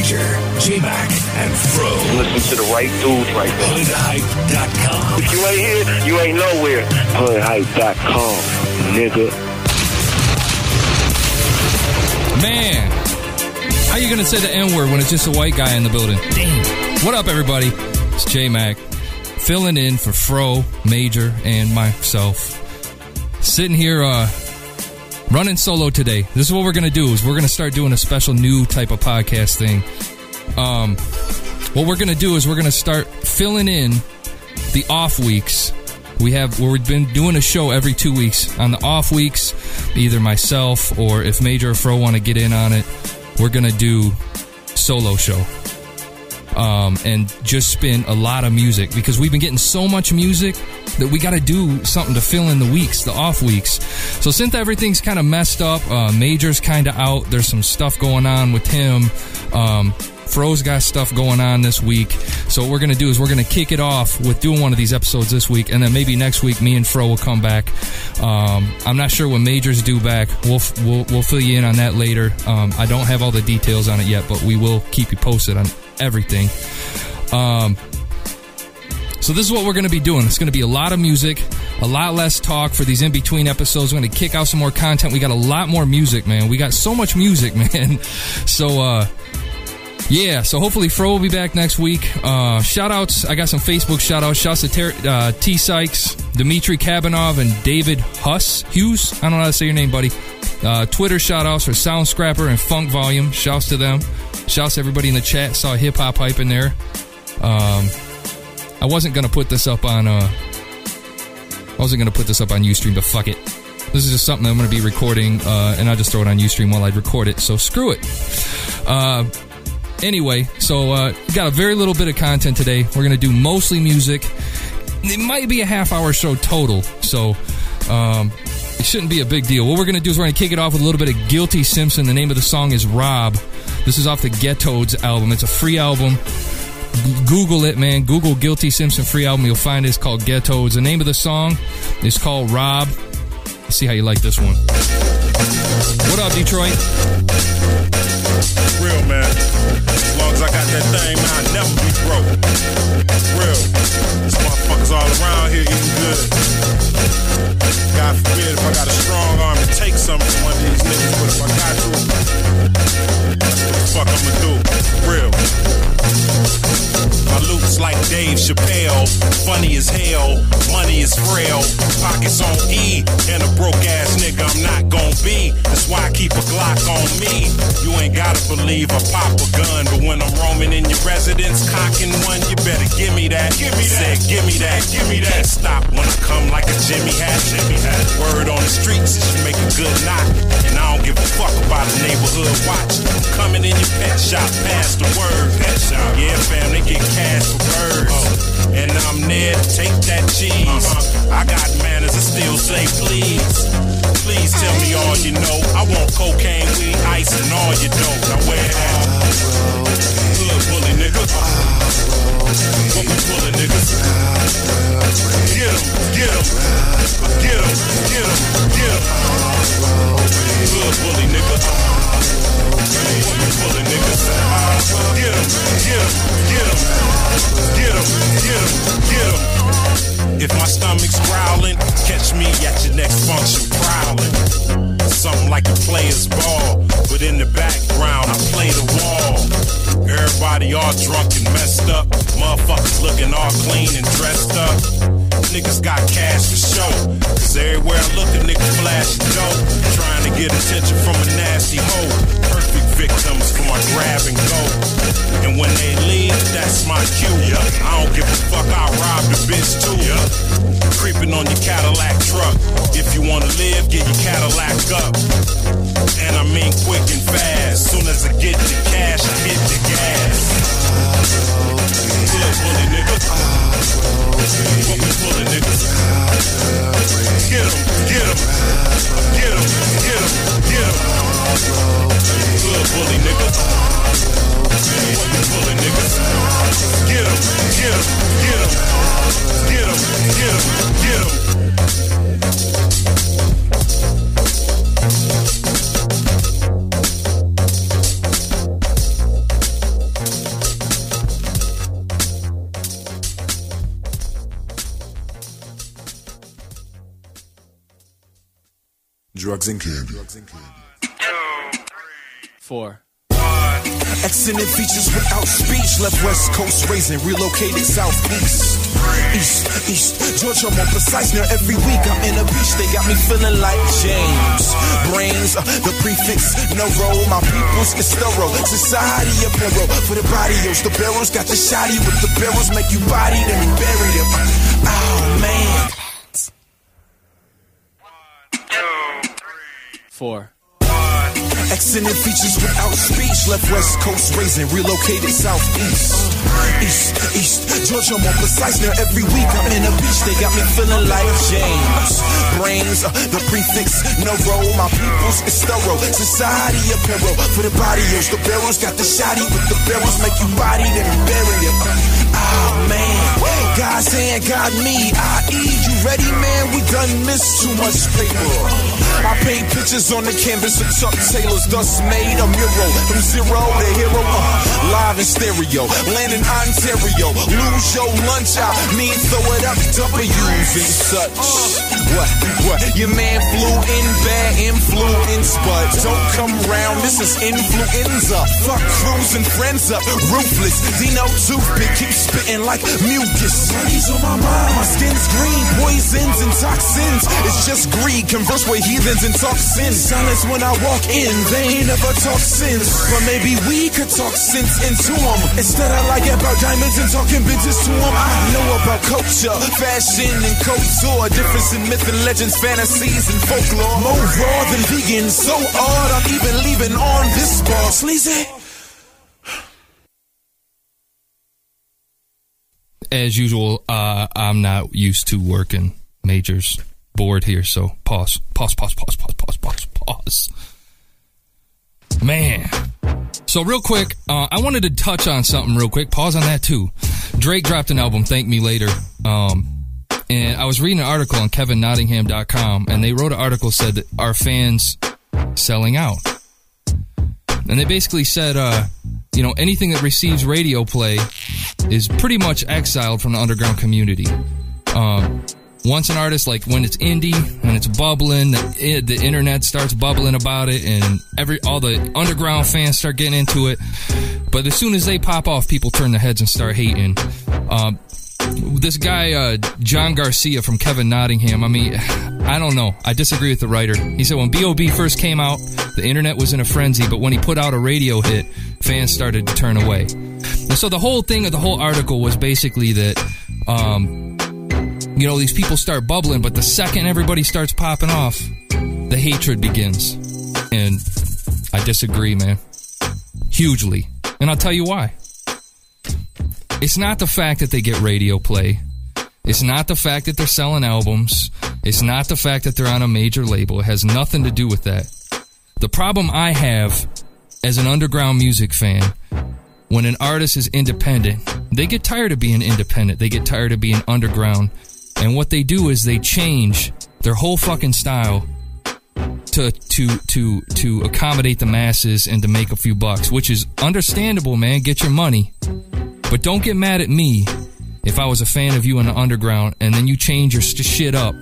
Major, J-Mac, and Fro. Listen to the right dudes right there. HoodHype.com. If you ain't here, you ain't nowhere. Hoodhype.com, nigga. Man, how you gonna say the N word when it's just a white guy in the building? Damn. What up, everybody? It's J Mac filling in for Fro, Major, and myself. Sitting here, uh, running solo today. This is what we're gonna do: is we're gonna start doing a special new type of podcast thing. Um, what we're gonna do is we're gonna start filling in the off weeks. We have we've been doing a show every two weeks. On the off weeks, either myself or if Major or Fro want to get in on it, we're gonna do solo show. Um, and just spin a lot of music because we've been getting so much music that we got to do something to fill in the weeks, the off weeks. So since everything's kind of messed up, uh, Major's kind of out. There's some stuff going on with him. Um, Fro's got stuff going on this week. So what we're gonna do is we're gonna kick it off with doing one of these episodes this week, and then maybe next week me and Fro will come back. Um, I'm not sure when Majors due back. We'll we'll we'll fill you in on that later. Um, I don't have all the details on it yet, but we will keep you posted on everything. Um, so this is what we're going to be doing. It's going to be a lot of music, a lot less talk for these in between episodes. We're going to kick out some more content. We got a lot more music, man. We got so much music, man. So uh yeah, so hopefully Fro will be back next week. Uh, shout outs, I got some Facebook shout outs. Shouts to Ter- uh, T Sykes, Dmitry Kabanov, and David Huss. Hughes, I don't know how to say your name, buddy. Uh, Twitter shout outs for Sound Scrapper and Funk Volume. Shouts to them. Shouts to everybody in the chat. Saw hip hop hype in there. Um, I wasn't to put this up on, uh, I wasn't to put this up on Ustream, but fuck it. This is just something I'm to be recording, uh, and I'll just throw it on Ustream while I record it, so screw it. Uh, anyway, so uh, got a very little bit of content today. We're gonna do mostly music. It might be a half hour show total, so um, it shouldn't be a big deal. What we're gonna do is we're gonna kick it off with a little bit of Guilty Simpson. The name of the song is Rob. This is off the Ghettoads album. It's a free album. Google it, man. Google Guilty Simpson free album. You'll find it. It's called Ghetto. It's The name of the song It's called Rob. Let's see how you like this one. What up, Detroit? Funny as hell, is frail, pockets on E, and a broke ass nigga I'm not gon' be. That's why I keep a Glock on me. You ain't gotta believe I pop a gun, but when I'm roaming in your residence, cocking one, you better give me that. Give me that. Said, give me that. Give me that. Can't stop when I come like a Jimmy hat. Jimmy hat. Word on the streets is you make a good knock, and I don't give a fuck about a neighborhood watch. I'm coming in your pet shop, pass the word. Pet shop. Yeah, fam, they get cash for birds. Oh. And I'm there to take that cheese. Uh-huh. I got manners, I still say please. Please tell me all you know. I want cocaine, weed, ice, and all you dope. Now where that? Hood bully nigga. What we pulling, niggas? Get 'em, get 'em, get 'em, get 'em, get 'em. Hood bully nigga. What we pulling, niggas? Get 'em, get 'em, get 'em, get 'em, get 'em. If my stomach's growling, catch me at your next function prowling. Something like a player's ball, but in the background I play the wall. Everybody all drunk and messed up. Motherfuckers looking all clean and dressed up. Niggas got cash for show. Cause everywhere I look, a nigga flashing dope. Trying to get attention from a nasty hoe. Perfect victims for my grab and go. And when they leave, that's my cue. I don't give a fuck, I'll rob the bitch too. Creeping on your Cadillac truck. If you wanna live, get your Cadillac up. And I mean quick and fast. Soon as I get the cash, I hit the gas. Good bully nigga. What we pulling niggas? Get 'em, get 'em, get 'em, get 'em, get 'em. Good bully nigga. What him? Get 'em, get 'em, get 'em, get 'em, get get 'em. Drugs and candy. Four. Excellent features without speech. Left West Coast raising, relocated Southeast. East, East, Georgia more precise. Now every week I'm in a beach. They got me feeling like James. Brains, uh, the prefix, no role. My people's is thorough. Society apparel for the barrios. The barrels got the shotty with the barrels. Make you body them and bury them. Oh man. Four. Excellent features without speech. Left West Coast raising, relocated Southeast. East, East, Georgia more precise. Now every week I'm in a beach. They got me feeling like James. Brains, uh, the prefix, no role. My people's is thorough. Society apparel for the barrios. The barrels got the shotty with the barrels. Make you body then bury them. Oh man, God's hand got me. I.E. You ready, man? We done missed too much paper. I paint pictures on the canvas of Chuck Taylor's thus made a mural from zero to hero. Uh, live in stereo, land in Ontario. Lose your lunch, I mean throw it up, W's and such. What? What? Your man flew in bad influence, but don't come round. This is influenza. Fuck crews and friends up, ruthless. Dino toothpick keep spitting like mucus. Money's on my mind. My skin's green, poisons and toxins. It's just greed. Converse with heathens and talk sin. Silence when I walk in. They ain't never talk sense, but maybe we could talk sense into them. Instead, I like about diamonds and talking bitches to them. I know about culture, fashion, and couture. Difference in myth and legends, fantasies, and folklore. More raw than vegan, so odd. I'm even leaving on this bar. Sleazy. As usual, uh, I'm not used to working majors board here, so pause, pause, pause, pause, pause, pause, pause, pause. Man. So real quick, uh, I wanted to touch on something real quick. Pause on that too. Drake dropped an album, Thank Me Later. Um, and I was reading an article on KevinNottingham.com, and they wrote an article said that our fans selling out. And they basically said, uh, you know, anything that receives radio play is pretty much exiled from the underground community. Um, once an artist, like when it's indie and it's bubbling, the, the internet starts bubbling about it, and every all the underground fans start getting into it. But as soon as they pop off, people turn their heads and start hating. Um, this guy, uh, John Garcia from Kevin Nottingham, I mean, I don't know. I disagree with the writer. He said when B.O.B. first came out, the internet was in a frenzy, but when he put out a radio hit, fans started to turn away. And so the whole thing of the whole article was basically that, um, you know, these people start bubbling, but the second everybody starts popping off, the hatred begins. And I disagree, man. Hugely. And I'll tell you why. It's not the fact that they get radio play. It's not the fact that they're selling albums. It's not the fact that they're on a major label. It has nothing to do with that. The problem I have as an underground music fan, when an artist is independent, they get tired of being independent. They get tired of being underground. And what they do is they change their whole fucking style to to to to accommodate the masses and to make a few bucks, which is understandable, man. Get your money. But don't get mad at me if I was a fan of you in the underground and then you change your shit up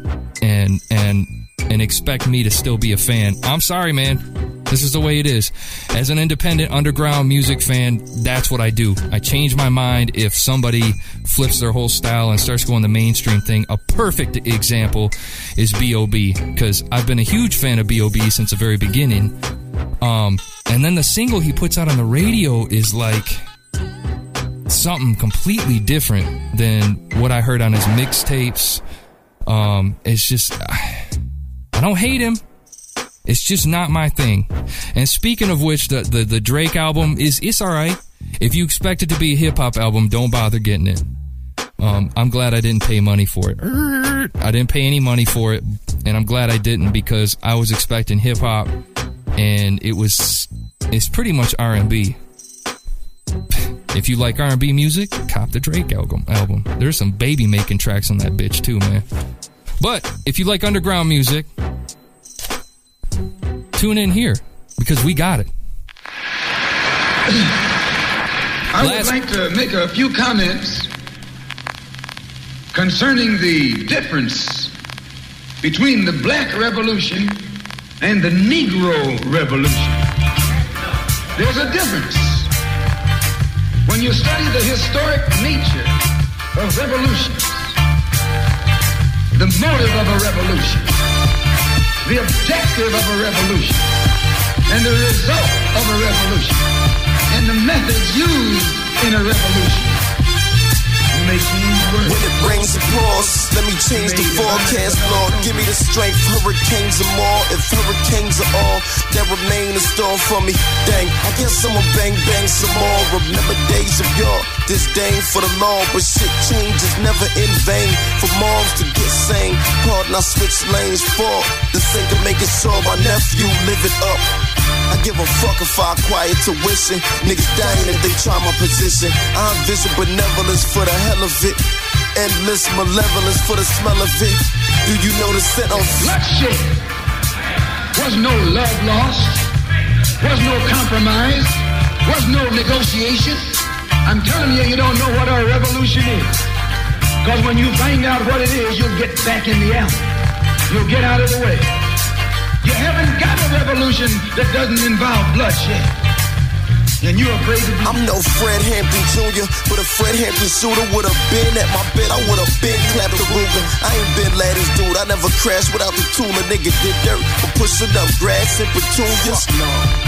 and and and expect me to still be a fan. I'm sorry, man. This is the way it is. As an independent underground music fan, that's what I do. I change my mind if somebody flips their whole style and starts going the mainstream thing. A perfect example is B.O.B. because I've been a huge fan of B.O.B. since the very beginning. Um, and then the single he puts out on the radio is like something completely different than what I heard on his mixtapes. Um, it's just, I don't hate him. It's just not my thing. And speaking of which, the, the, the Drake album is, it's alright. If you expect it to be a hip hop album, don't bother getting it. Um, I'm glad I didn't pay money for it. I didn't pay any money for it, and I'm glad I didn't because I was expecting hip hop, and it was, it's pretty much R&B. If you like R&B music, cop the Drake album. Album. There's some baby making tracks on that bitch too, man. But if you like underground music, tune in here because we got it. I would like to make a few comments concerning the difference between the black revolution and the Negro Revolution. There's a difference. When you study the historic nature of revolutions, the motive of a revolution, the objective of a revolution, and the result of a revolution, and the methods used in a revolution, make things work. When it rains pours, let me change the forecast, Lord. Give me the strength, hurricanes and more. If hurricanes are all that remain in store for me, dang, I guess I'ma bang bang some more. Remember days of your disdain for the law, but shit changes never in vain. For moms to get sane, pardon I switch lanes for the sake of making sure my nephew live it up. I give a fuck if I acquire tuition. Niggas dying if they try my position. I envision benevolence for the hell of it. Endless malevolence for the smell of it. Do you know the scent of bloodshed? Was no love lost? Was no compromise? Was no negotiation? I'm telling you, you don't know what a revolution is. Because when you find out what it is, you'll get back in the alley. You'll get out of the way. You haven't got a revolution that doesn't involve bloodshed. And you're afraid to be. I'm no Fred Hampton Jr., but a Fred Hampton shooter would have been at my bed. I would have been clapped the Ruger. I ain't been laddies, dude. I never crashed without the tool. A nigga did dirt for pushing up grass and petunias.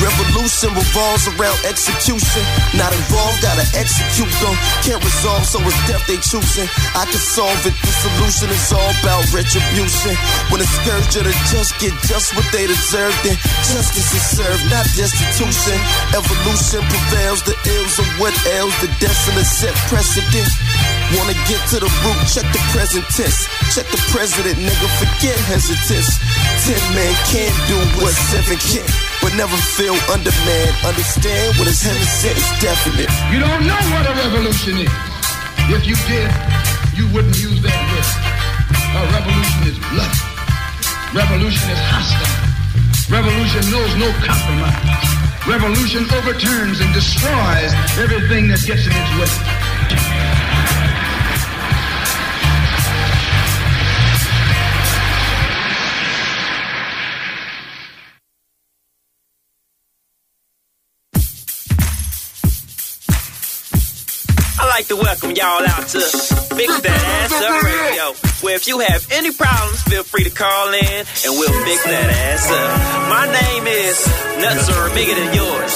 Revolution revolves around execution. Not involved, gotta execute them. Can't resolve, so it's death they choosing. I can solve it. The solution is all about retribution. When the scourge of the just get just what they deserve, then justice is served, not destitution. Evolution prevails, the ills of what ails, the desolate set precedent. Wanna get to the root, check the present tense. Check the president, nigga, forget hesitance. Ten men can't do what seven can, but never feel underman. Understand what is heaven said is definite. You don't know what a revolution is. If you did, you wouldn't use that word. A revolution is blood. Revolution is hostile. Revolution knows no compromise. Revolution overturns and destroys everything that gets in its way. Like to welcome y'all out to Fix That Ass Up Radio. Where if you have any problems, feel free to call in and we'll fix that ass up. My name is Nuts bigger than yours.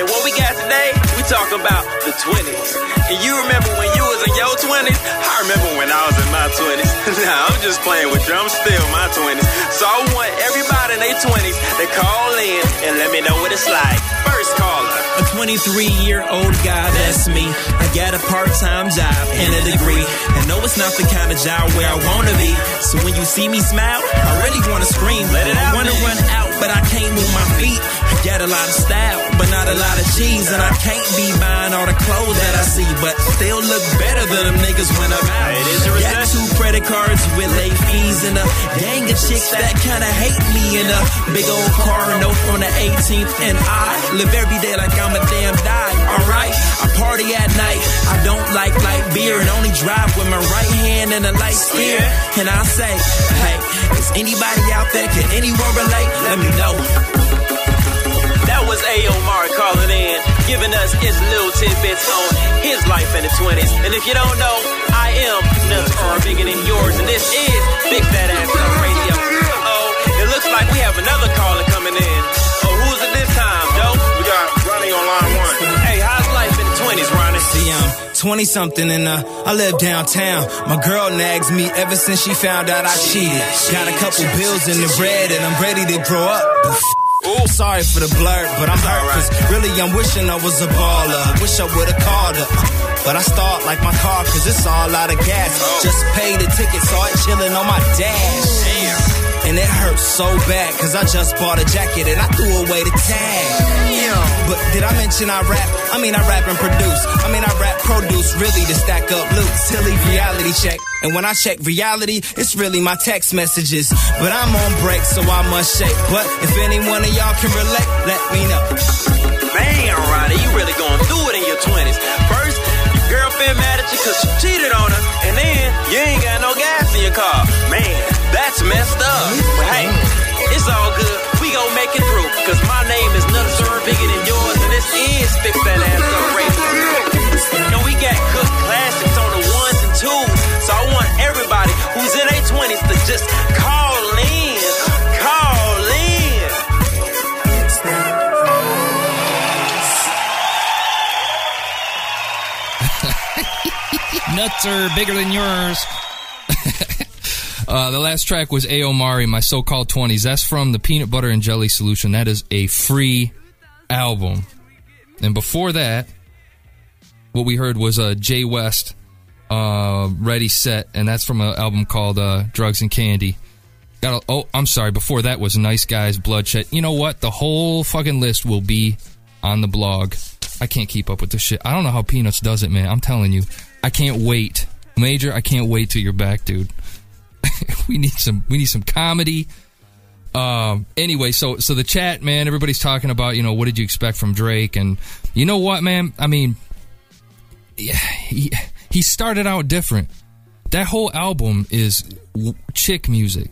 And what we got today, we talking about the 20s. And you remember when you was in your 20s? I remember when I was in my 20s. nah, I'm just playing with you. I'm still my 20s. So I want everybody in their 20s to call in and let me know what it's like. First caller. A 23 year old guy, that's me. I got a part time job and a degree. And no, it's not the kind of job where I wanna be. So when you see me smile, I really wanna scream. Let it out, I wanna man. run out, but I can't move my feet. I got a lot of style, but not a lot of cheese. And I can't be buying all the clothes that I see, but still look better than them niggas when I'm out. It is a got two credit cards with late fees and a gang of chicks that kinda hate me in a big old car note on the 18th. And I live every day like I'm a damn die. Alright, I party at night. I don't like light beer and only drive with my right hand and a light steer. And I say, hey, is anybody out there? Can anyone relate? Let me know. That was A.O. Mark calling in, giving us his little tidbits on his life in the 20s. And if you don't know, I am nuts are bigger than yours, and this is Big Fat Ass Radio. Uh-oh, it looks like we have another caller coming in. Oh, who's it this time, Joe? We got Ronnie on line one. Hey, how's life in the 20s, Ronnie? See, I'm 20 something and uh, I live downtown. My girl nags me ever since she found out I cheated. Got a couple bills in the bread and I'm ready to grow up. Ooh. Sorry for the blur, but I'm hurt. Cause really, I'm wishing I was a baller. Wish I would've called her. But I start like my car, cause it's all out of gas. Just paid the ticket, saw it chilling on my dash. And it hurts so bad, cause I just bought a jacket and I threw away the tag. But did I mention I rap? I mean, I rap and produce. I mean, I rap produce really to stack up loot. Silly reality check. And when I check reality, it's really my text messages. But I'm on break, so I must shake. But if any one of y'all can relate, let me know. Man, Ronnie, you really going through it in your 20s. First, your girlfriend mad at you because you cheated on her, and then you ain't got no gas in your car. Man, Are bigger than yours. uh, the last track was Aomari, My So Called 20s. That's from the Peanut Butter and Jelly Solution. That is a free album. And before that, what we heard was uh, Jay West, uh, Ready Set, and that's from an album called uh, Drugs and Candy. Got a, oh, I'm sorry. Before that was Nice Guys, Bloodshed. You know what? The whole fucking list will be on the blog. I can't keep up with this shit. I don't know how Peanuts does it, man. I'm telling you. I can't wait. Major, I can't wait till you're back, dude. we need some we need some comedy. Um anyway, so so the chat, man, everybody's talking about, you know, what did you expect from Drake and you know what, man? I mean, yeah, he he started out different. That whole album is chick music.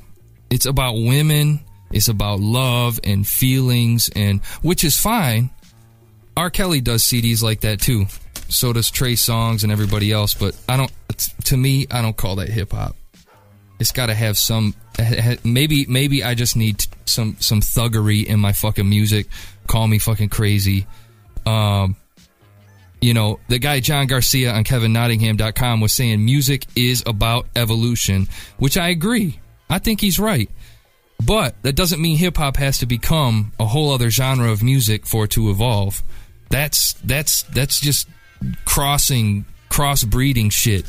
It's about women, it's about love and feelings and which is fine. R. Kelly does CDs like that too. So does Trey Songz and everybody else, but I don't to me I don't call that hip hop. It's got to have some maybe maybe I just need some some thuggery in my fucking music. Call me fucking crazy. Um you know, the guy John Garcia on KevinNottingham.com was saying music is about evolution, which I agree. I think he's right. But that doesn't mean hip hop has to become a whole other genre of music for it to evolve. That's that's that's just crossing crossbreeding shit.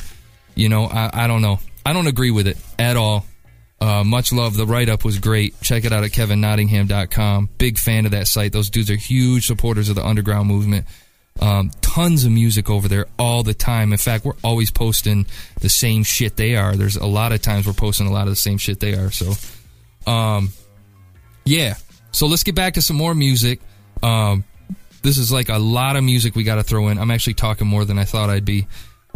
You know, I, I don't know. I don't agree with it at all. Uh, much love. The write up was great. Check it out at kevinnottingham.com. Big fan of that site. Those dudes are huge supporters of the underground movement. Um, tons of music over there all the time. In fact, we're always posting the same shit they are. There's a lot of times we're posting a lot of the same shit they are. So, um, yeah. So let's get back to some more music. Um, this is like a lot of music we got to throw in. I'm actually talking more than I thought I'd be.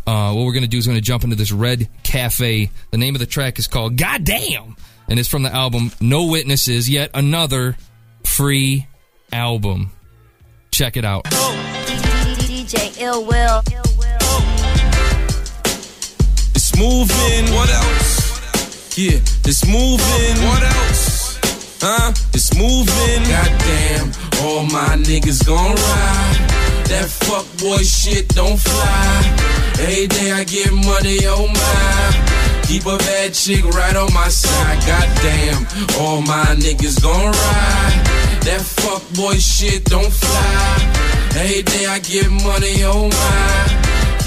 Uh, what we're going to do is going to jump into this Red Cafe. The name of the track is called Goddamn, and it's from the album No Witnesses, yet another free album. Check it out. DJ Ill Will. It's moving. What else? Yeah, it's moving. What else? Huh? It's moving. Goddamn, all my niggas gon' ride. That fuck boy shit don't fly. Every day I get money on my. Keep a bad chick right on my side. Goddamn, all my niggas gon' ride. That fuck boy shit don't fly. Every day I get money on my.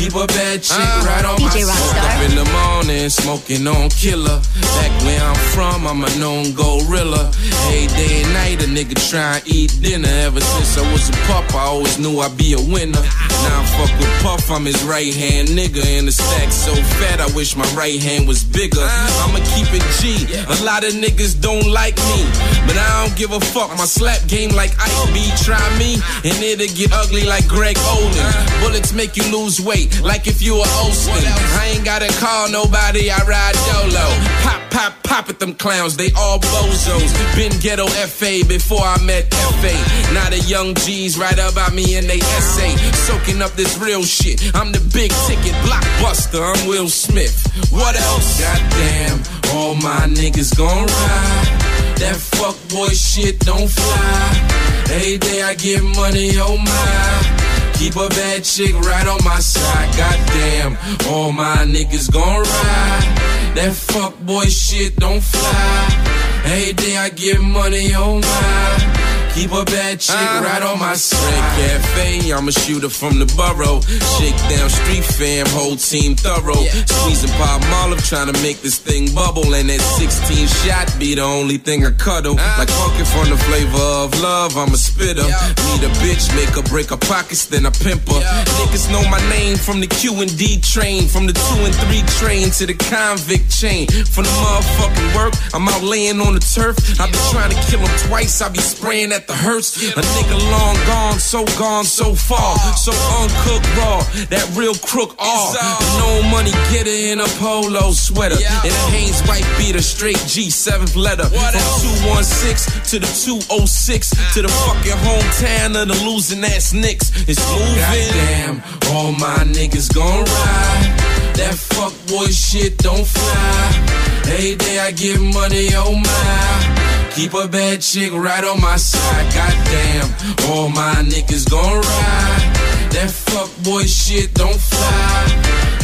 Keep a bad chick uh-huh. right on DJ my Rockstar. Woke up in the morning, smoking on killer. Back where I'm from, I'm a known gorilla. Every day and night, a nigga try and eat dinner. Ever since I was a pup, I always knew I'd be a winner. Now I fuck with Puff, I'm his right hand nigga. And the stack so fat, I wish my right hand was bigger. I'ma keep it G. A lot of niggas don't like me, but I don't give a fuck. My slap game like Ike B. Try me, and it'll get ugly like Greg Oden. Bullets make you lose weight, like if you were Olsen. I ain't gotta call nobody, I ride dolo. Pop, pop, pop at them clowns, they all bozos. Been ghetto FA before I met FA. Now the young G's write about me in they essay. Soaking up this real shit. I'm the big ticket blockbuster, I'm Will Smith. What else? Goddamn, all my niggas gon' ride. That fuck boy shit don't fly. Every day I get money on my. Keep a bad chick right on my side. Goddamn, all my niggas gon' ride. That fuck boy shit don't fly. Every day I get money on my. Keep a bad chick uh-huh. right on my side. Cafe, I'm a shooter from the borough. Shake down street fam, whole team thorough. Squeezing pop olive, trying to make this thing bubble. And that 16 shot be the only thing I cuddle. Uh-huh. Like fucking from the flavor of love, I'm a spitter. Need a bitch, make her break her pockets, then I pimp her. Niggas know my name from the Q and D train, from the two and three train to the convict chain. From the motherfucking work, I'm out laying on the turf. I be trying to kill him twice, I be spraying at at the hearse. A nigga long gone, so gone, so far. So uncooked raw, that real crook all. No money getter in a polo sweater. And a Hanes white beater, straight G7th letter. From 216 to the 206 to the fucking hometown of the losing ass Knicks. It's moving. Goddamn, all my niggas gon' ride. That fuck boy shit don't fly. Every day I get money, oh my. Keep a bad chick right on my side. Goddamn, all my niggas gon' ride. That fuck boy shit don't fly.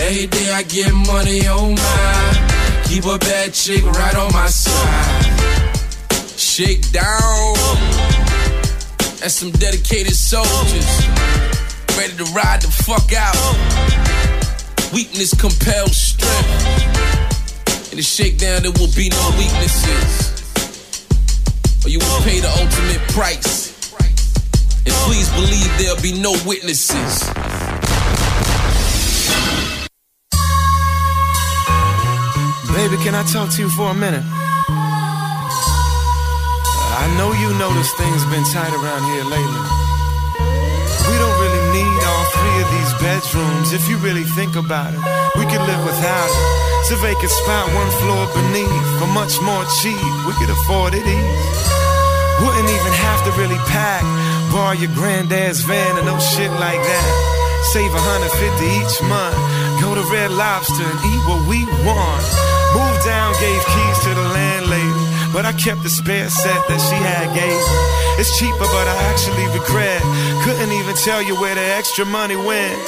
Every day I get money, oh my. Keep a bad chick right on my side. Shake down. That's some dedicated soldiers. Ready to ride the fuck out. Weakness compels strength. In the shakedown, there will be no weaknesses. Or you will pay the ultimate price. And please believe there'll be no witnesses. Baby, can I talk to you for a minute? I know you notice things been tight around here lately. We don't really need all three of these bedrooms if you really think about it. We could live without it. It's a vacant spot one floor beneath. For much more cheap, we could afford it easy. Wouldn't even have to really pack. Borrow your granddad's van and no shit like that. Save 150 each month. Go to Red Lobster and eat what we want. Moved down, gave keys to the landlady. But I kept the spare set that she had gave. It's cheaper, but I actually regret. Couldn't even tell you where the extra money went.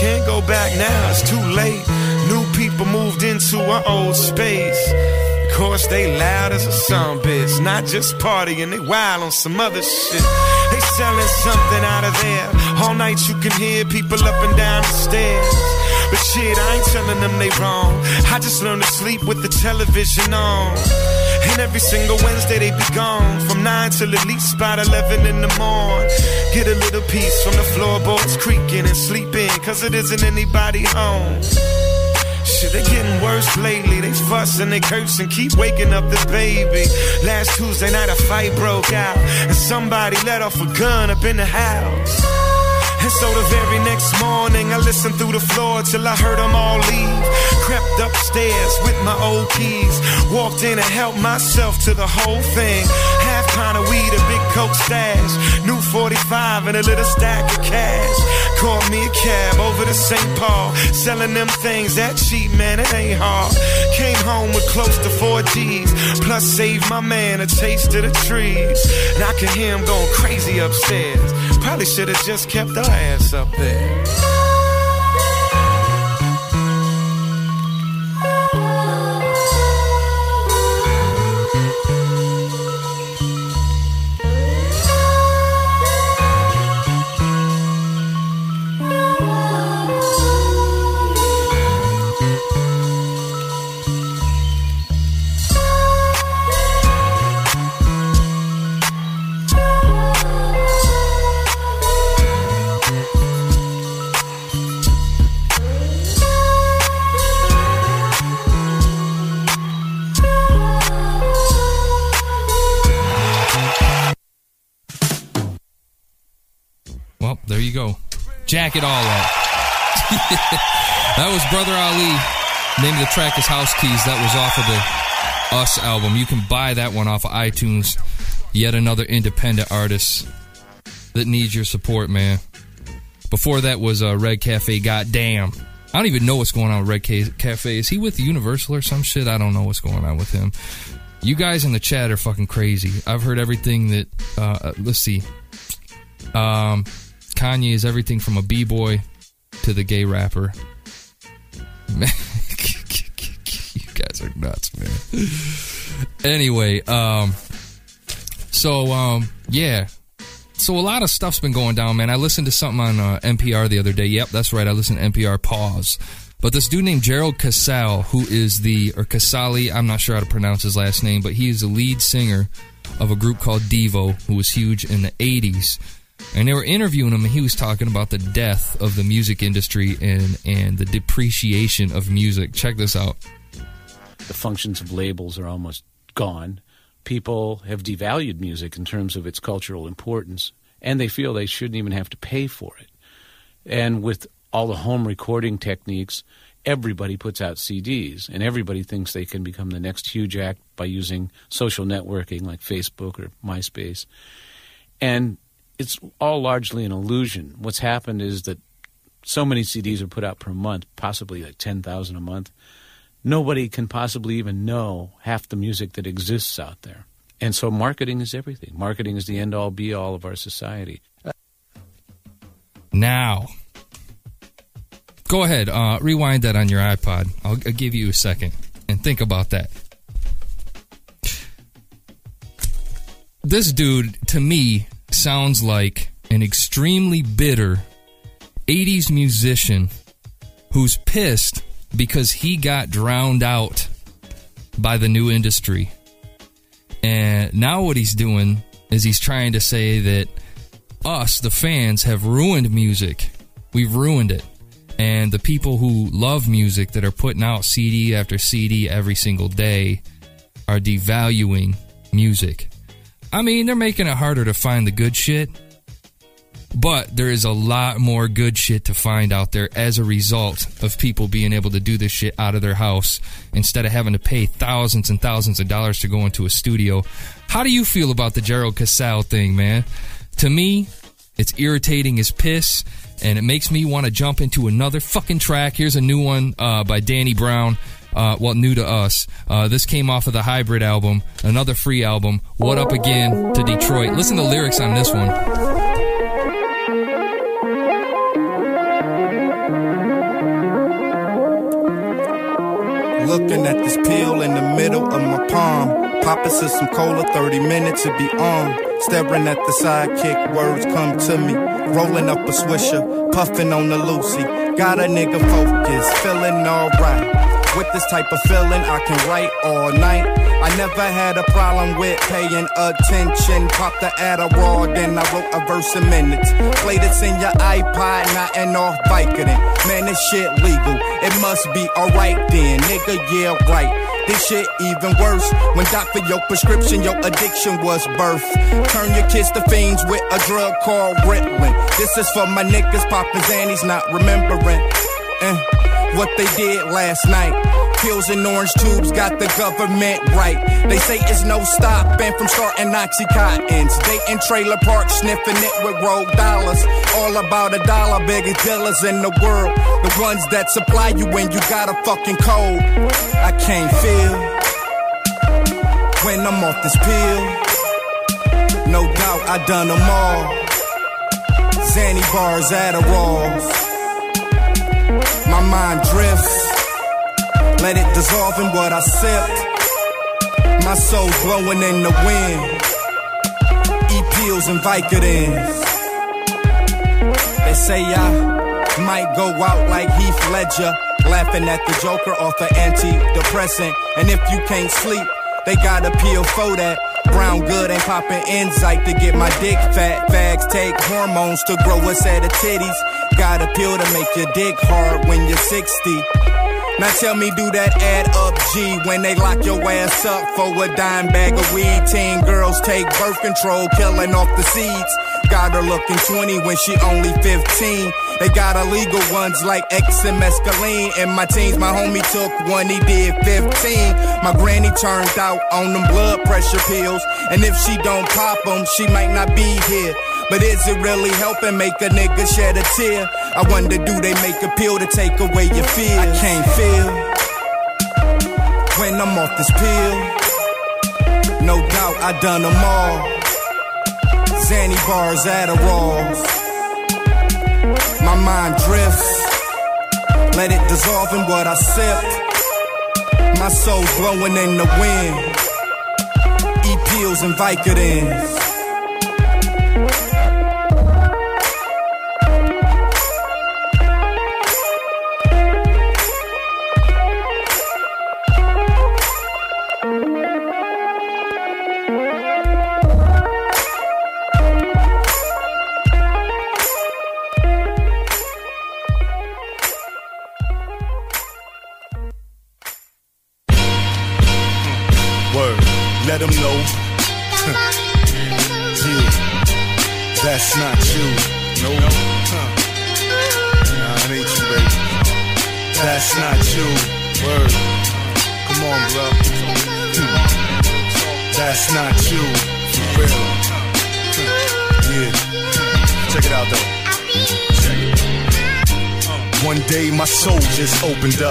Can't go back now, it's too late. New people moved into our old space. Course, they loud as a sun bitch. Not just partying, they wild on some other shit. They selling something out of there. All night you can hear people up and down the stairs. But shit, I ain't telling them they wrong. I just learned to sleep with the television on. And every single Wednesday they be gone From 9 till at least about 11 in the morning Get a little piece from the floorboards creaking and sleep in Cause it isn't anybody home Shit, they getting worse lately. They fussing, they cursing, keep waking up the baby. Last Tuesday night, a fight broke out, and somebody let off a gun up in the house. And so the very next morning, I listened through the floor till I heard them all leave. Crept upstairs with my old keys. Walked in and helped myself to the whole thing. Half pint of weed, a big coke stash. New 45 and a little stack of cash. Called me a cab over to St. Paul. Selling them things that cheap, man, it ain't hard. Came home with close to four G's. Plus saved my man a taste of the trees. And I can hear him going crazy upstairs. Probably should have just kept our ass up there. It all up. that was Brother Ali. Name of the track is House Keys. That was off of the Us album. You can buy that one off of iTunes. Yet another independent artist that needs your support, man. Before that was uh, Red Cafe. Goddamn. I don't even know what's going on with Red Ca- Cafe. Is he with Universal or some shit? I don't know what's going on with him. You guys in the chat are fucking crazy. I've heard everything that. Uh, uh, let's see. Um, Kanye is everything from a b boy to the gay rapper. You guys are nuts, man. Anyway, um, so um, yeah, so a lot of stuff's been going down, man. I listened to something on uh, NPR the other day. Yep, that's right. I listened to NPR. Pause. But this dude named Gerald Casale, who is the or Casali, I'm not sure how to pronounce his last name, but he is the lead singer of a group called Devo, who was huge in the 80s and they were interviewing him and he was talking about the death of the music industry and and the depreciation of music check this out the functions of labels are almost gone people have devalued music in terms of its cultural importance, and they feel they shouldn't even have to pay for it. And with all the home recording techniques, everybody puts out CDs, and everybody thinks they can become the next huge act by using social networking like Facebook or MySpace. And it's all largely an illusion. What's happened is that so many CDs are put out per month, possibly like 10,000 a month. Nobody can possibly even know half the music that exists out there. And so marketing is everything. Marketing is the end all be all of our society. Now, go ahead, uh, rewind that on your iPod. I'll, I'll give you a second and think about that. This dude, to me, sounds like an extremely bitter 80s musician who's pissed because he got drowned out by the new industry. And now what he's doing is he's trying to say that us, the fans, have ruined music. We've ruined it. And the people who love music that are putting out CD after CD every single day are devaluing music. I mean, they're making it harder to find the good shit, but there is a lot more good shit to find out there as a result of people being able to do this shit out of their house instead of having to pay thousands and thousands of dollars to go into a studio. How do you feel about the Gerald Casale thing, man? To me, it's irritating as piss, and it makes me want to jump into another fucking track. Here's a new one uh, by Danny Brown. Uh, well, new to us. Uh, this came off of the Hybrid album, another free album. What Up Again to Detroit. Listen to the lyrics on this one. Looking at this pill in the middle of my palm. Papa says some cola, 30 minutes to be on. Staring at the sidekick, words come to me. Rolling up a swisher, puffing on the Lucy. Got a nigga focused, feeling alright. With this type of feeling, I can write all night. I never had a problem with paying attention. Pop the Adderall, then I wrote a verse in minutes. Play this in your iPod, not an off Vicodin. Man, this shit legal. It must be alright then, nigga. Yeah, right. This shit even worse. When doctor your prescription, your addiction was birth. Turn your kids to fiends with a drug called Ritalin. This is for my niggas popping Zannies, not remembering. Eh, what they did last night. Pills and orange tubes got the government right. They say it's no stopping from starting Oxycontins. In trailer park sniffing it with rogue dollars. All about a dollar, biggest dealers in the world. The ones that supply you when you got a fucking cold. I can't feel when I'm off this pill. No doubt I done them all. Zanny bars, Adderalls. My mind drifts. Let it dissolve in what I sip. My soul blowing in the wind. Eat pills and Vicodins. They say I might go out like Heath Ledger. Laughing at the Joker off the antidepressant. And if you can't sleep, they got a pill for that. Brown good ain't popping insight to get my dick fat. Fags take hormones to grow a set of titties. Got a pill to make your dick hard when you're 60. Now tell me, do that add up G when they lock your ass up for a dime bag of weed? Teen girls take birth control, killing off the seeds. Got her looking 20 when she only 15. They got illegal ones like X and mescaline. In my teens, my homie took one, he did 15. My granny turned out on them blood pressure pills. And if she don't pop them, she might not be here. But is it really helping make a nigga shed a tear? I wonder, do they make a pill to take away your fear? I can't feel when I'm off this pill. No doubt I done them all. Zanny bars, Adderalls. My mind drifts. Let it dissolve in what I sip. My soul blowing in the wind. Eat pills and Vicodins.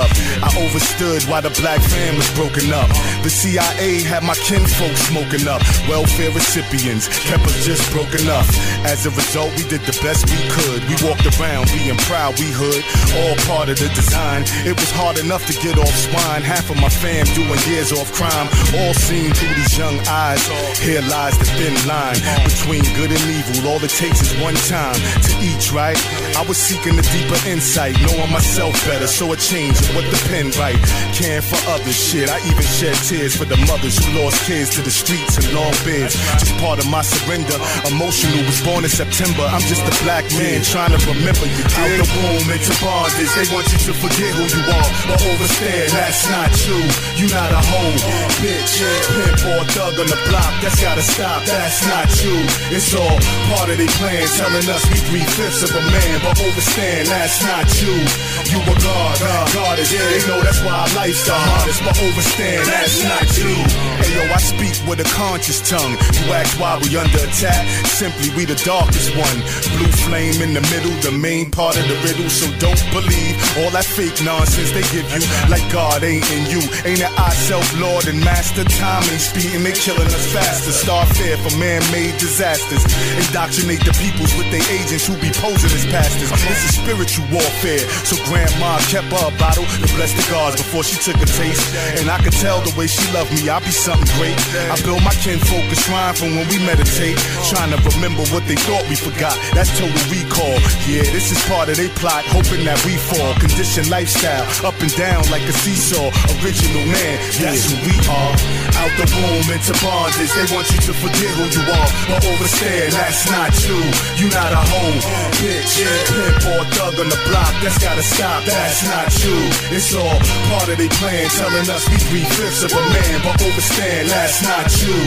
Up. I overstood why the black fam was broken up. The CIA had my kinfolk smoking up. Welfare recipients kept us just broken up. As a result, we did the best we could. We walked around being proud we hood. All part of the design. It was hard enough to get off swine. Half of my fam doing years off crime. All seen through these young eyes. Here lies the thin line between good and evil. All it takes is one time to each, right? I was seeking a deeper insight knowing myself better, so a change of what the pen write. Caring for others, shit. I even shed tears for the mothers who lost kids to the streets and long beds. Just part of my surrender. Emotional was born in September. I'm just a black man trying to remember you. Out the womb into bondage. They want you to forget who you are, but overstand that's not true. You not a hoe, bitch, pimp or thug on the block. That's gotta stop. That's not true. It's all part of their plan, telling us we three fifths of a man, but overstand that's not true. You a god, God is yeah. They know that's why life's the hardest, but overstand that's not you. Hey yo, I speak with a conscious tongue. You ask why we under attack? Simply we the darkest one. Blue flame in the middle, the main part of the riddle. So don't believe all that fake nonsense they give you. Like God ain't in you. Ain't it I self Lord and master? Time ain't speeding, they killing us faster. Star fair for man-made disasters. Indoctrinate the peoples with their agents who be posing as pastors. This is spiritual warfare. So grandma kept a bottle to bless the gods before she took a taste. And I could tell the way she loved me, I'll be something great. I built my kinfolk a shrine from when we meditate. Trying to remember what they thought we forgot. That's total recall. Yeah, this is part of their plot, hoping that we fall. Conditioned lifestyle, up and down like a seesaw. Original man, that's who we are. Out the womb into bondage. They want you to forget who you are. But overstand, that's not you. You not a hoe, bitch, pimp or thug on the block. That's gotta stop. That's not true. It's all part of their plan, telling us we three fifths of a man. But overstand, that's not you.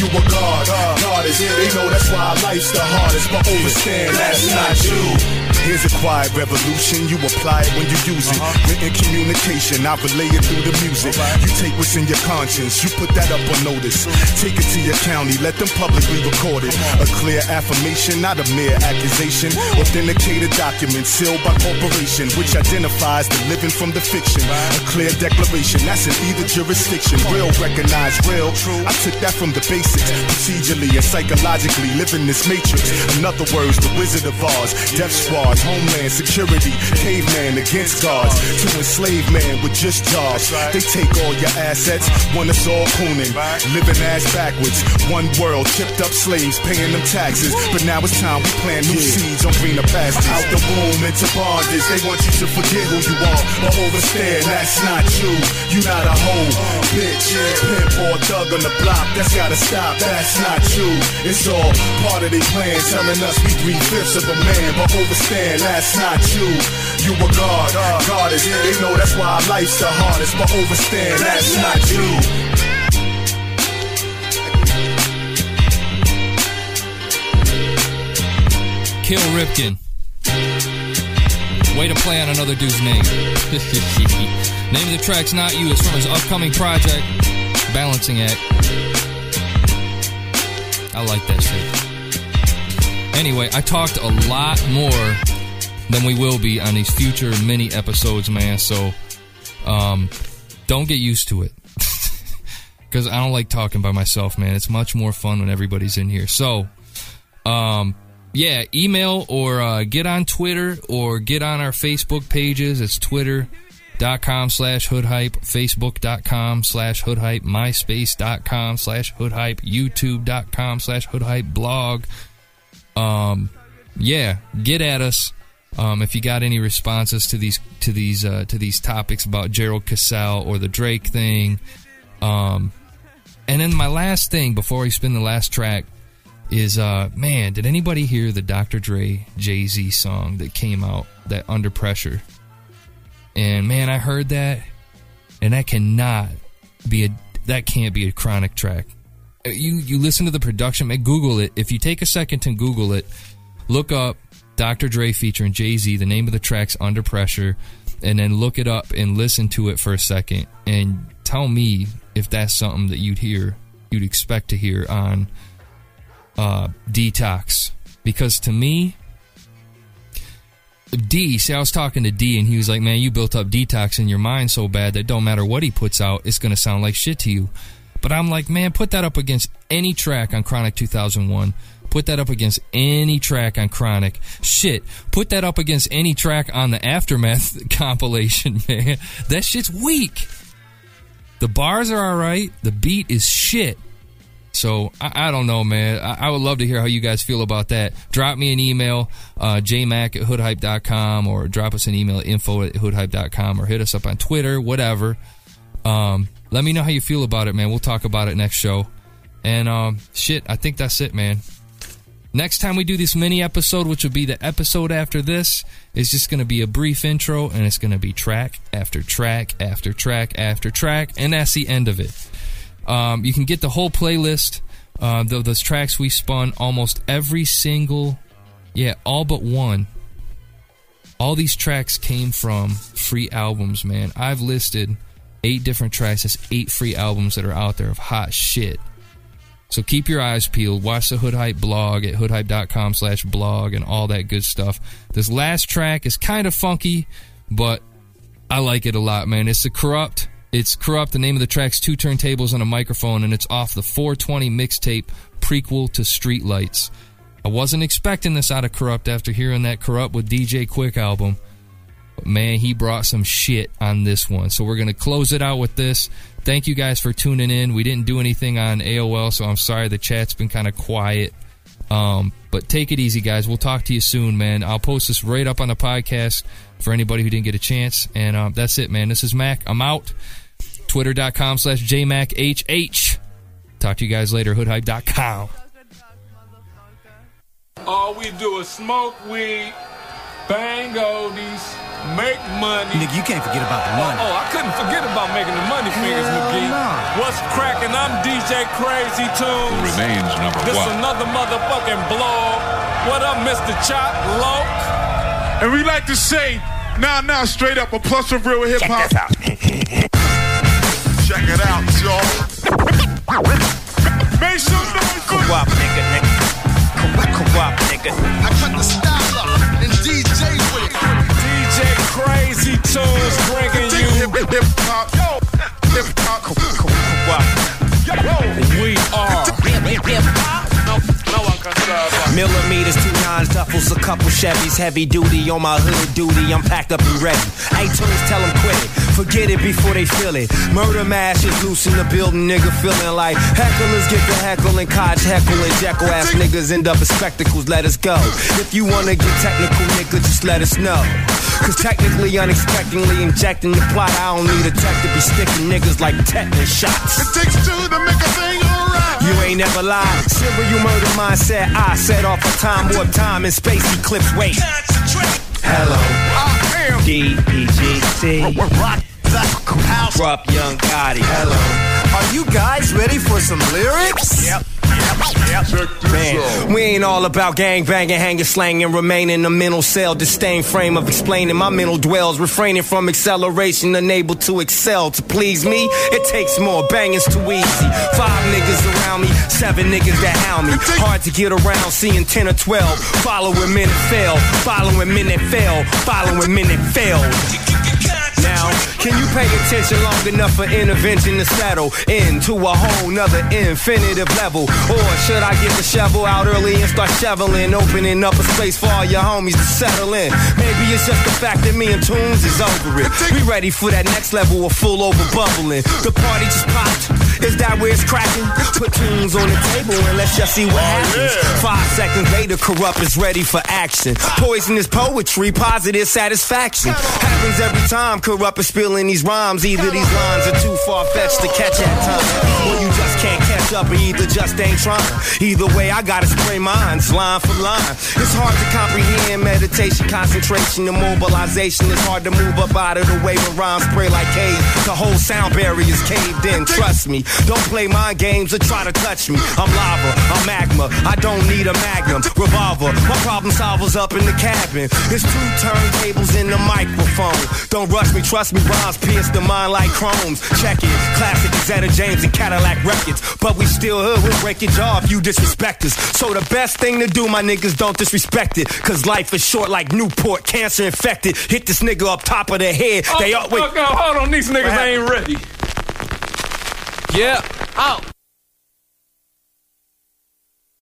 You a god, uh, God is. They know that's why life's the hardest. But overstand, that's not true. Here's a quiet revolution. You apply it when you use it. Written communication, I relay it through the music. You take what's in your conscience, you put that up on notice. Take it to your county, let them publicly record it. A clear affirmation, not a mere accusation. Authenticated document sealed by corporation, which identifies the living from the fiction. A clear declaration, that's in either jurisdiction. Real, recognized, real. True. I took that from the basics, procedurally and psychologically, living this matrix. In other words, the Wizard of Oz, Death Squad, Homeland Security, Caveman against gods, to enslave man with just jobs. They take all your assets, want us all cooning, living ass backwards. One world, chipped up slaves, paying them taxes. But now it's time we plant new seeds on greener pastures. Out the womb into bondage, they want you to forget who you are, but overstand that's not you. You not a hoe, bitch, pimp or thug on the block. That's gotta stop. That's not you. It's all part of their plan, telling us we three fifths of a man, but overstand that's not you. You a god, God is. They know that's why life's the hardest, but overstand that's not you. Kill Ripkin. Way to play on another dude's name. name of the track's not you. It's from his upcoming project, Balancing Act. I like that shit. Anyway, I talked a lot more than we will be on these future mini episodes, man. So, um, don't get used to it. Because I don't like talking by myself, man. It's much more fun when everybody's in here. So, um, yeah, email or uh, get on Twitter or get on our Facebook pages. It's twitter.com slash hoodhype, facebook.com slash hoodhype, myspace.com slash hoodhype, youtube.com slash hoodhype, blog. Um, yeah, get at us. Um, if you got any responses to these to these uh, to these topics about Gerald Cassell or the Drake thing, um, and then my last thing before we spin the last track is uh man, did anybody hear the Dr. Dre Jay Z song that came out that Under Pressure? And man, I heard that, and that cannot be a that can't be a chronic track. Uh, You you listen to the production, Google it. If you take a second to Google it, look up Dr. Dre featuring Jay Z. The name of the track's Under Pressure, and then look it up and listen to it for a second, and tell me if that's something that you'd hear, you'd expect to hear on uh, Detox. Because to me, D, see, I was talking to D, and he was like, "Man, you built up detox in your mind so bad that don't matter what he puts out, it's gonna sound like shit to you." But I'm like, man, put that up against any track on Chronic 2001. Put that up against any track on Chronic. Shit, put that up against any track on the Aftermath compilation, man. That shit's weak. The bars are all right. The beat is shit. So I, I don't know, man. I, I, would love to hear how you guys feel about that. Drop me an email, uh, jmac at hoodhype.com, or drop us an email at info at hoodhype.com, or hit us up on Twitter, whatever. Um, let me know how you feel about it, man. We'll talk about it next show. And um, shit, I think that's it, man. Next time we do this mini episode, which will be the episode after this, is just going to be a brief intro, and it's going to be track after track after track after track, and that's the end of it. Um, you can get the whole playlist. Uh, those tracks we spun almost every single, yeah, all but one. All these tracks came from free albums, man. I've listed eight different tracks. That's eight free albums that are out there of hot shit. So keep your eyes peeled. Watch the Hood Hype blog at hoodhype.com slash blog and all that good stuff. This last track is kind of funky, but I like it a lot, man. It's the Kurupt. it's Kurupt. The name of the track's Two Turntables and a Microphone, and it's off the 420 mixtape prequel to Streetlights. I wasn't expecting this out of Kurupt after hearing that Kurupt with DJ Quik album. Man, he brought some shit on this one. So we're going to close it out with this. Thank you guys for tuning in. We didn't do anything on AOL, so I'm sorry the chat's been kind of quiet. Um, but take it easy, guys. We'll talk to you soon, man. I'll post this right up on the podcast for anybody who didn't get a chance. And um, that's it, man. This is Mac. I'm out. Twitter.com slash JMacHH. Talk to you guys later. Hoodhype.com. All we do is smoke weed, bang oldies, make money. Nigga, you can't forget about the money. Oh, oh I couldn't forget about making the money figures, McGee. nah. What's cracking? I'm DJ Crazy Toones. Remains number this one. another motherfucking blog. What up, Mr. Chop Loke? And we like to say, now, now, straight up, a plus of real hip hop. Check Check it out, y'all. Make some noise for Kurupt nigga, nigga. Kurupt nigga. I cut the style up and DJ with it. DJ Crazy Toones bringing you hip hop. Hip hop. We are. Duffels, a couple Chevys, heavy duty on my hood duty. I'm packed up and ready. iTunes tell them quit it. Forget it before they feel it. Murder mash is loose in the building, nigga. Feeling like hecklers get the heckle and cotch heckle and jekyll ass niggas end up in spectacles. Let us go. If you wanna get technical, nigga, just let us know. Cause technically, unexpectedly injecting the plot, I don't need a tech to be sticking niggas like tetanus shots. It takes two to make a thing. You ain't never lied. Serial murder mindset. I set off a time warp time and space eclipse. Wait. Hello. DPGC. Kurupt Young Gotti. Hello. Are you guys ready for some lyrics? Yep. Man, we ain't all about gang banging, hanging, slanging, remain in a mental cell, disdain frame of explaining. My mental dwells, refraining from acceleration, unable to excel. To please me, it takes more. Banging's too easy. Five niggas around me, seven niggas that hound me. Hard to get around, seeing 10 or 12. Following men that fail, following men that fail, following men that fail. Can you pay attention long enough for intervention to settle into a whole nother infinitive level? Or should I get the shovel out early and start shoveling, opening up a space for all your homies to settle in? Maybe it's just the fact that me and Toones is over it. We ready for that next level of full over bubbling. The party just popped. Is that where it's cracking? Put tunes on the table and let's just see what oh, happens. Five seconds later, Kurupt is ready for action. Ah. Poisonous poetry, positive satisfaction. Happens every time Kurupt is spilling these rhymes. Either these lines are too far fetched to catch at time, or you just can't catch up, or either just ain't trying. Either way, I gotta spray mines line for line. It's hard to comprehend meditation, concentration, and mobilization. It's hard to move up out of the way when rhymes spray like haze. The whole sound barrier's caved in, trust me. Don't play mind games or try to touch me. I'm lava, I'm magma. I don't need a magnum. Revolver, my problem solver's up in the cabin. It's two turntables in the microphone. Don't rush me, trust me, rhymes pierce the mind like chromes. Check it, classic Zeta James and Cadillac Records. But we still hood, we'll break your jaw if you disrespect us. So the best thing to do, my niggas, don't disrespect it. Cause life is short like Newport, cancer infected. Hit this nigga up top of the head. Oh, they all, wait. fuck up. Hold on, these niggas ain't ready. Yeah. Out.